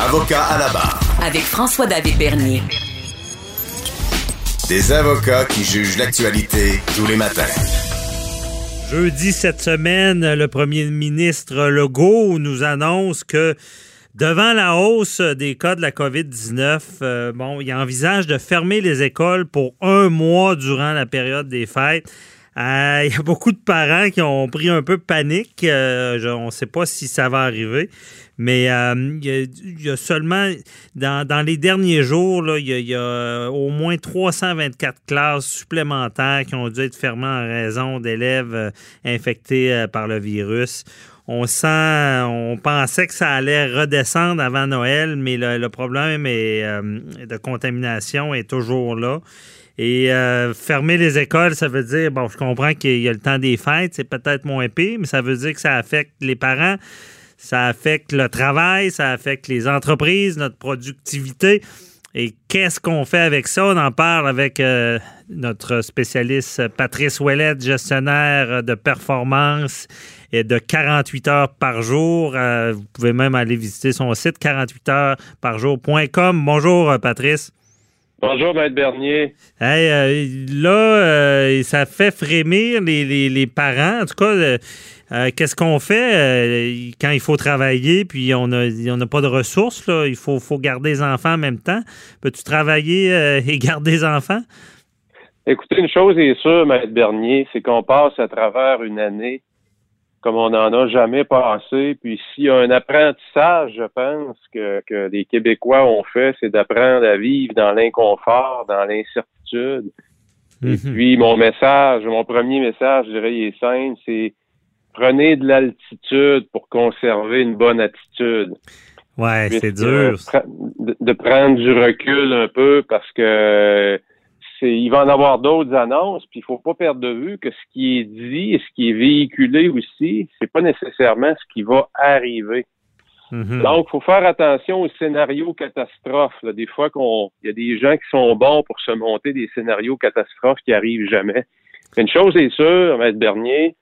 Avocat à la barre. Avec François-David Bernier. Des avocats qui jugent l'actualité tous les matins. Jeudi cette semaine, le premier ministre Legault nous annonce que devant la hausse des cas de la COVID-19, euh, bon, il envisage de fermer les écoles pour un mois durant la période des fêtes. Euh, il y a beaucoup de parents qui ont pris un peu panique. Euh, on ne sait pas si ça va arriver. Mais euh, il, y a, seulement, dans, les derniers jours, il, y a, au moins 324 classes supplémentaires qui ont dû être fermées en raison d'élèves infectés par le virus. On sent, on pensait que ça allait redescendre avant Noël, mais le, problème de contamination est toujours là. Et euh, fermer les écoles, ça veut dire, bon, je comprends qu'il y a le temps des fêtes, c'est peut-être moins pire, mais ça veut dire que ça affecte les parents, ça affecte le travail, ça affecte les entreprises, notre productivité. Et qu'est-ce qu'on fait avec ça? On en parle avec euh, notre spécialiste Patrice Ouellette, gestionnaire de performance et de 48 heures par jour. Euh, vous pouvez même aller visiter son site 48 heures par jour.com. Bonjour, Patrice. Bonjour, Maître Bernier. Hey, euh, là, euh, ça fait frémir les, parents. En tout cas, euh, qu'est-ce qu'on fait quand il faut travailler puis on n'a pas de ressources? Là, il faut, faut garder les enfants en même temps. Peux-tu travailler et garder les enfants? Écoutez, une chose est sûre, Maître Bernier, c'est qu'on passe à travers une année comme on n'en a jamais passé. Puis s'il y a un apprentissage, je pense, que, que les Québécois ont fait, c'est d'apprendre à vivre dans l'inconfort, dans l'incertitude. Et mhm. puis mon message, mon premier message, je dirais, il est simple, c'est prenez de l'altitude pour conserver une bonne attitude. Ouais, c'est dur. de, prendre du recul un peu parce que il va en avoir d'autres annonces, puis il faut pas perdre de vue que ce qui est dit et ce qui est véhiculé aussi, c'est pas nécessairement ce qui va arriver. Mhm. Donc, il faut faire attention aux scénarios catastrophes. Des fois, qu'on, il y a des gens qui sont bons pour se monter des scénarios catastrophes qui arrivent jamais. Une chose est sûre, Maître Bernier,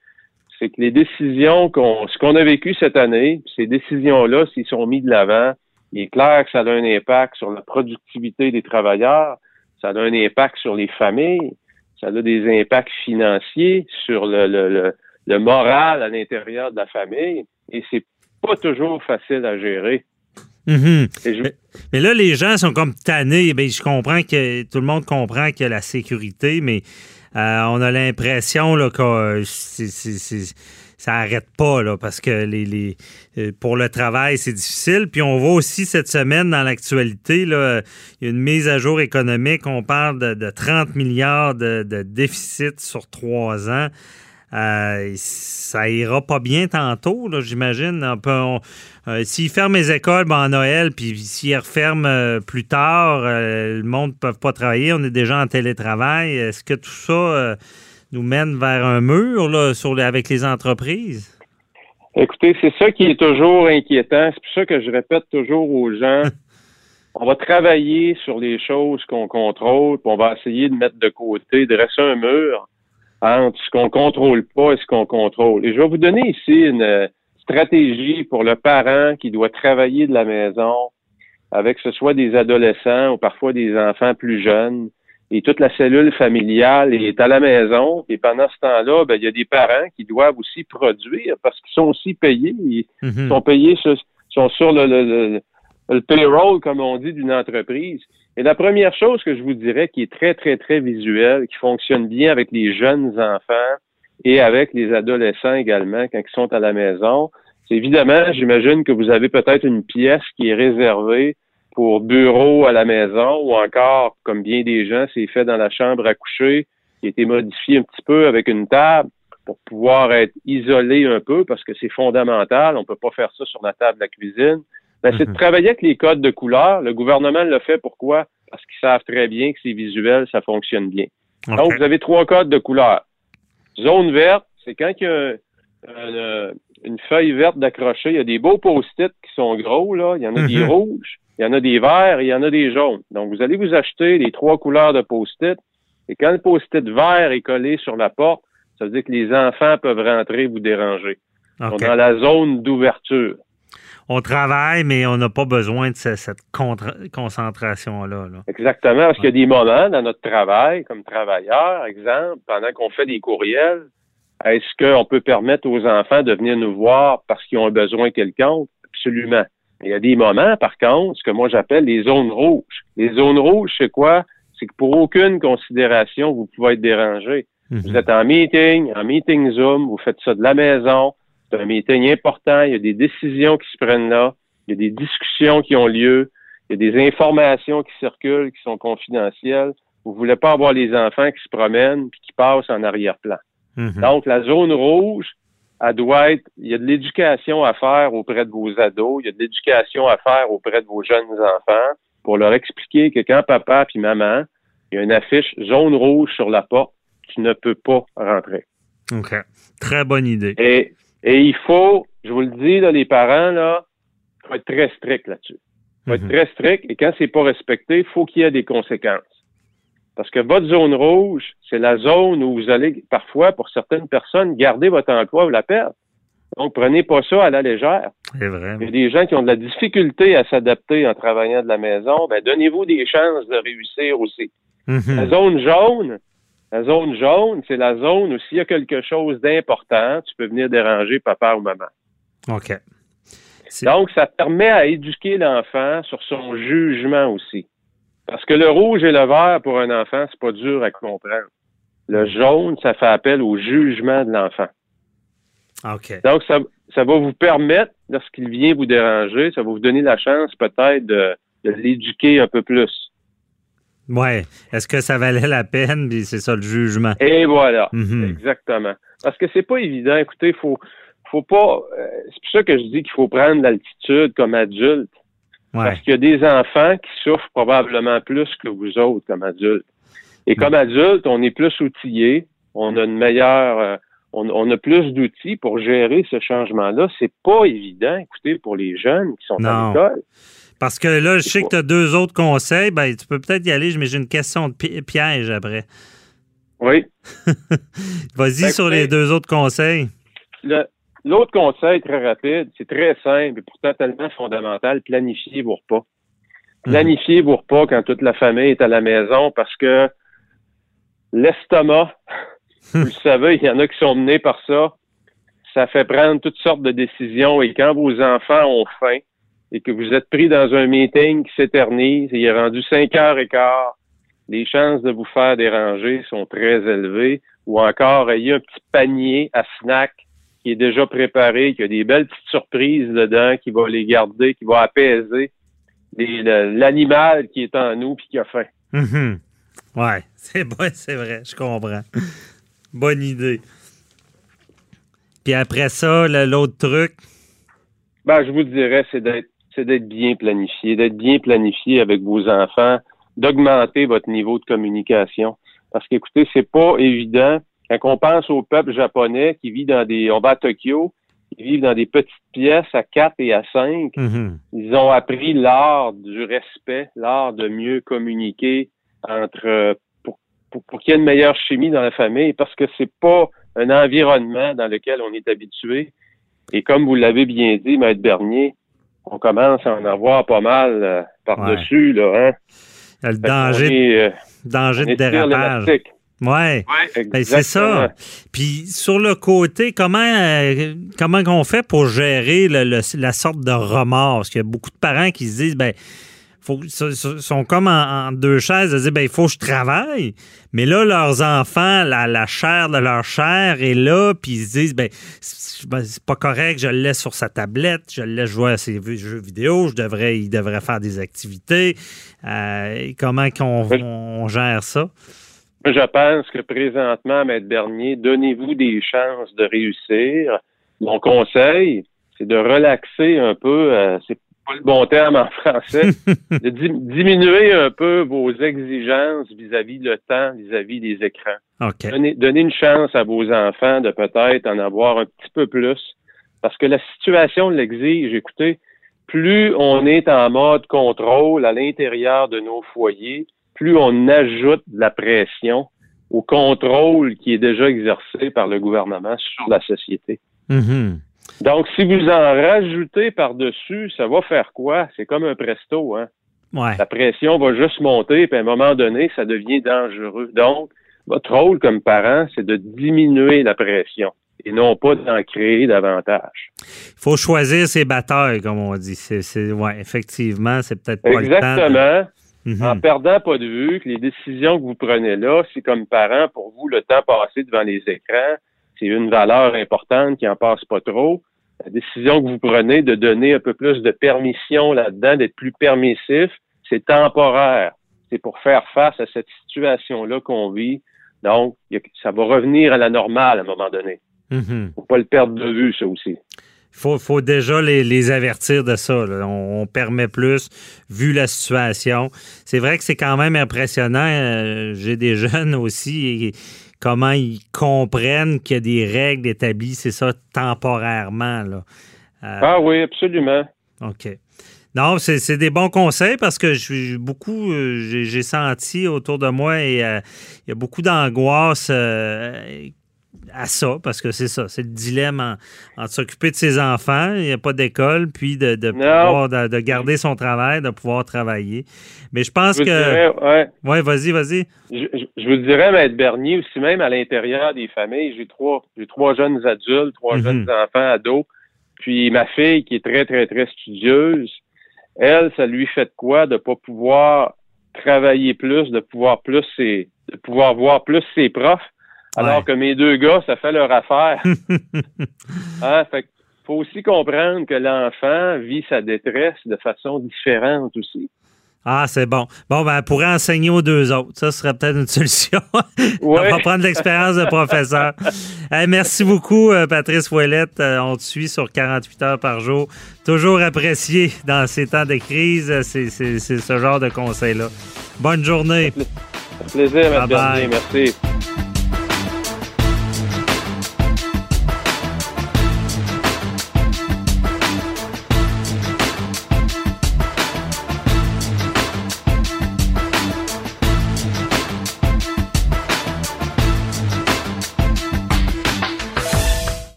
c'est que les décisions qu'on, ce qu'on a vécu cette année, ces décisions-là, s'ils sont mis de l'avant, il est clair que ça a un impact sur la productivité des travailleurs, ça a un impact sur les familles, ça a des impacts financiers sur le, le, le, moral à l'intérieur de la famille, et c'est pas toujours facile à gérer. Mm-hmm. mais, là, les gens sont comme tannés. Ben, je comprends que tout le monde comprend qu'il y a la sécurité, mais euh, on a l'impression que euh, c'est ça arrête pas là, parce que les, euh, pour le travail, c'est difficile. Puis on voit aussi cette semaine dans l'actualité, là, il y a une mise à jour économique. On parle de, 30 milliards de, déficit sur trois ans. Euh, ça ira pas bien tantôt, j'imagine. Euh, s'ils ferment les écoles ben, en Noël, puis s'ils referment plus tard, le monde ne peut pas travailler, on est déjà en télétravail. Est-ce que tout ça nous mène vers un mur là, sur avec les entreprises? Écoutez, c'est ça qui est toujours inquiétant. C'est pour ça que je répète toujours aux gens, on va travailler sur les choses qu'on contrôle, puis on va essayer de mettre de côté, de rester un mur entre ce qu'on contrôle pas et ce qu'on contrôle. Et je vais vous donner ici une stratégie pour le parent qui doit travailler de la maison avec ce soit des adolescents ou parfois des enfants plus jeunes et toute la cellule familiale est à la maison. Et pendant ce temps-là, ben, il y a des parents qui doivent aussi produire parce qu'ils sont aussi payés. Ils mhm. sont payés, sur, sont sur le, le, le, payroll, comme on dit, d'une entreprise. Et la première chose que je vous dirais qui est très, très, très visuelle, qui fonctionne bien avec les jeunes enfants et avec les adolescents également quand ils sont à la maison, c'est évidemment, j'imagine que vous avez peut-être une pièce qui est réservée pour bureau à la maison ou encore, comme bien des gens, c'est fait dans la chambre à coucher, qui a été modifié un petit peu avec une table pour pouvoir être isolé un peu parce que c'est fondamental. On peut pas faire ça sur la table de la cuisine. Ben, c'est de Mhm. travailler avec les codes de couleur. Le gouvernement le fait pourquoi? Parce qu'ils savent très bien que c'est visuel, ça fonctionne bien. Donc, vous avez trois codes de couleur. Zone verte, c'est quand il y a un- une feuille verte d'accrocher. Il y a des beaux post-it qui sont gros, là. Il y en a des Mhm. rouges, il y en a des verts et il y en a des jaunes. Donc, vous allez vous acheter les trois couleurs de post-it. Et quand le post-it vert est collé sur la porte, ça veut dire que les enfants peuvent rentrer et vous déranger. Sont dans la zone d'ouverture. On travaille, mais on n'a pas besoin de ce- cette concentration-là. là. Exactement, parce qu'il y a des moments dans notre travail, comme travailleur, exemple, pendant qu'on fait des courriels, est-ce qu'on peut permettre aux enfants de venir nous voir parce qu'ils ont un besoin quelconque? Absolument. Il y a des moments, par contre, ce que moi j'appelle les zones rouges. Les zones rouges, c'est quoi? C'est que pour aucune considération, vous pouvez être dérangé. Mhm. Vous êtes en meeting, en meeting Zoom, vous faites ça de la maison, c'est un meeting important, il y a des décisions qui se prennent là, il y a des discussions qui ont lieu, il y a des informations qui circulent, qui sont confidentielles. Vous voulez pas avoir les enfants qui se promènent puis qui passent en arrière-plan. Mhm. Donc, la zone rouge, elle doit être, il y a de l'éducation à faire auprès de vos ados, il y a de l'éducation à faire auprès de vos jeunes enfants pour leur expliquer que quand papa puis maman, il y a une affiche zone rouge sur la porte, tu ne peux pas rentrer. OK. Très bonne idée. Et, et il faut, je vous le dis, là, les parents, là, faut être très strict là-dessus. faut être Mhm. très strict et quand c'est pas respecté, il faut qu'il y ait des conséquences. Parce que votre zone rouge, c'est la zone où vous allez parfois, pour certaines personnes, garder votre emploi ou la perdre. Donc, prenez pas ça à la légère. C'est vrai. Il y a des gens qui ont de la difficulté à s'adapter en travaillant de la maison. Ben, donnez-vous des chances de réussir aussi. La Mhm. zone jaune, la zone jaune, c'est la zone où s'il y a quelque chose d'important, tu peux venir déranger papa ou maman. OK. Donc, ça permet à éduquer l'enfant sur son jugement aussi. Parce que le rouge et le vert, pour un enfant, c'est pas dur à comprendre. Le jaune, ça fait appel au jugement de l'enfant. OK. Donc, ça, ça va vous permettre, lorsqu'il vient vous déranger, ça va vous donner la chance peut-être de, de l'éduquer un peu plus. Ouais. Est-ce que ça valait la peine? Puis c'est ça le jugement. Et voilà. Mhm. Exactement. Parce que c'est pas évident. Écoutez, faut, faut pas. euh, c'est pour ça que je dis qu'il faut prendre l'altitude comme adulte. Ouais. Parce qu'il y a des enfants qui souffrent probablement plus que vous autres comme adultes. Et comme adulte, on est plus outillé, on a une meilleure, euh, on, on a plus d'outils pour gérer ce changement-là. C'est pas évident, écoutez, pour les jeunes qui sont à l'école. Parce que là, je sais que tu as deux autres conseils. Ben, tu peux peut-être y aller, mais j'ai une question de pi- piège après. Oui. Vas-y Ben, sur les deux autres conseils. Le- L'autre conseil très rapide, c'est très simple et pourtant tellement fondamental, planifiez vos repas. Planifiez vos repas quand toute la famille est à la maison parce que l'estomac, vous le savez, il y en a qui sont menés par ça, ça fait prendre toutes sortes de décisions et quand vos enfants ont faim et que vous êtes pris dans un meeting qui s'éternise et il est rendu 5 heures et quart, les chances de vous faire déranger sont très élevées ou encore ayez un petit panier à snack qui est déjà préparé, qui a des belles petites surprises dedans, qui va les garder, qui va apaiser l'animal qui est en nous puis qui a faim. Mhm. Ouais, c'est bon, c'est vrai, je comprends. Bonne idée. Puis après ça, l'autre truc, Ben, je vous dirais, c'est d'être c'est d'être bien planifié, d'être bien planifié avec vos enfants, d'augmenter votre niveau de communication. Parce qu'écoutez, c'est pas évident. Quand on pense au peuple japonais qui vit dans des, on va à Tokyo, ils vivent dans des petites pièces à 4 et à 5. mhm, Ils ont appris l'art du respect, l'art de mieux communiquer entre euh, pour, pour, pour qu'il y ait une meilleure chimie dans la famille, parce que c'est pas un environnement dans lequel on est habitué. Et comme vous l'avez bien dit, Maître Bernier, on commence à en avoir pas mal euh, par-dessus, là, hein? le Fait qu'on danger, est, euh, danger de dérapage. Ouais. Ouais, Ben, c'est ça. Puis sur le côté, comment euh, comment on fait pour gérer le- le- la sorte de remords? Parce qu'il y a beaucoup de parents qui se disent, ben, faut, so- so- sont comme en, en deux chaises, de dire, ben, il faut que je travaille. Mais là, leurs enfants, la, la chair de leur chair est là, puis ils se disent, ben, c'est ben, pas correct, je le laisse sur sa tablette, je le laisse jouer à ses jeux vidéo, je devrais, il devrait faire des activités. Euh, comment qu'on on gère ça? Je pense que présentement, Maître Bernier, donnez-vous des chances de réussir. Mon conseil, c'est de relaxer un peu. euh, c'est pas le bon terme en français, de diminuer un peu vos exigences vis-à-vis le temps, vis-à-vis des écrans. Donnez, une chance à vos enfants de peut-être en avoir un petit peu plus, parce que la situation l'exige. Écoutez, plus on est en mode contrôle à l'intérieur de nos foyers, plus on ajoute de la pression au contrôle qui est déjà exercé par le gouvernement sur la société. Mm-hmm. Donc, si vous en rajoutez par-dessus, ça va faire quoi? C'est comme un presto, hein? Ouais. La pression va juste monter, puis à un moment donné, ça devient dangereux. Donc, votre rôle comme parent, c'est de diminuer la pression et non pas d'en créer davantage. Il faut choisir ses batailles, comme on dit. C'est, ouais, effectivement, c'est peut-être pas Exactement. le temps. Mhm. En perdant pas de vue que les décisions que vous prenez là, c'est comme parent, pour vous, le temps passé devant les écrans, c'est une valeur importante qui en passe pas trop. La décision que vous prenez de donner un peu plus de permission là-dedans, d'être plus permissif, c'est temporaire. C'est pour faire face à cette situation-là qu'on vit. Donc, ça va revenir à la normale à un moment donné. Il mm-hmm. ne Faut pas le perdre de vue, ça aussi. Il faut, déjà les, avertir de ça. On, permet plus, vu la situation. C'est vrai que c'est quand même impressionnant. Euh, j'ai des jeunes aussi. Et, comment ils comprennent qu'il y a des règles établies, c'est ça, temporairement. Là. Euh, ah oui, absolument. OK. Non, c'est des bons conseils parce que je beaucoup, euh, j'ai senti autour de moi et il y a beaucoup d'angoisse à ça, parce que c'est ça, c'est le dilemme en, s'occuper de ses enfants, il n'y a pas d'école, puis de, de pouvoir de, garder son travail, de pouvoir travailler. Mais je pense que. ouais. vas-y, vas-y. Je, vous dirais, Maître Bernier, aussi même à l'intérieur des familles, j'ai trois, j'ai trois jeunes adultes, trois mhm. jeunes enfants ados. Puis ma fille, qui est très, très, très studieuse, elle, ça lui fait de quoi de pas pouvoir travailler plus, de pouvoir plus ses, de pouvoir voir plus ses profs? Alors que mes deux gars, ça fait leur affaire. hein? Fait faut aussi comprendre que l'enfant vit sa détresse de façon différente aussi. Ah, c'est bon. Bon, ben, elle pourrait enseigner aux deux autres. Ça serait peut-être une solution. on va prendre l'expérience de professeur. merci beaucoup, euh, Patrice Ouellette. Euh, on te suit sur 48 heures par jour. Toujours apprécié dans ces temps de crise. C'est ce genre de conseils-là. Bonne journée. Plaisir, Merci.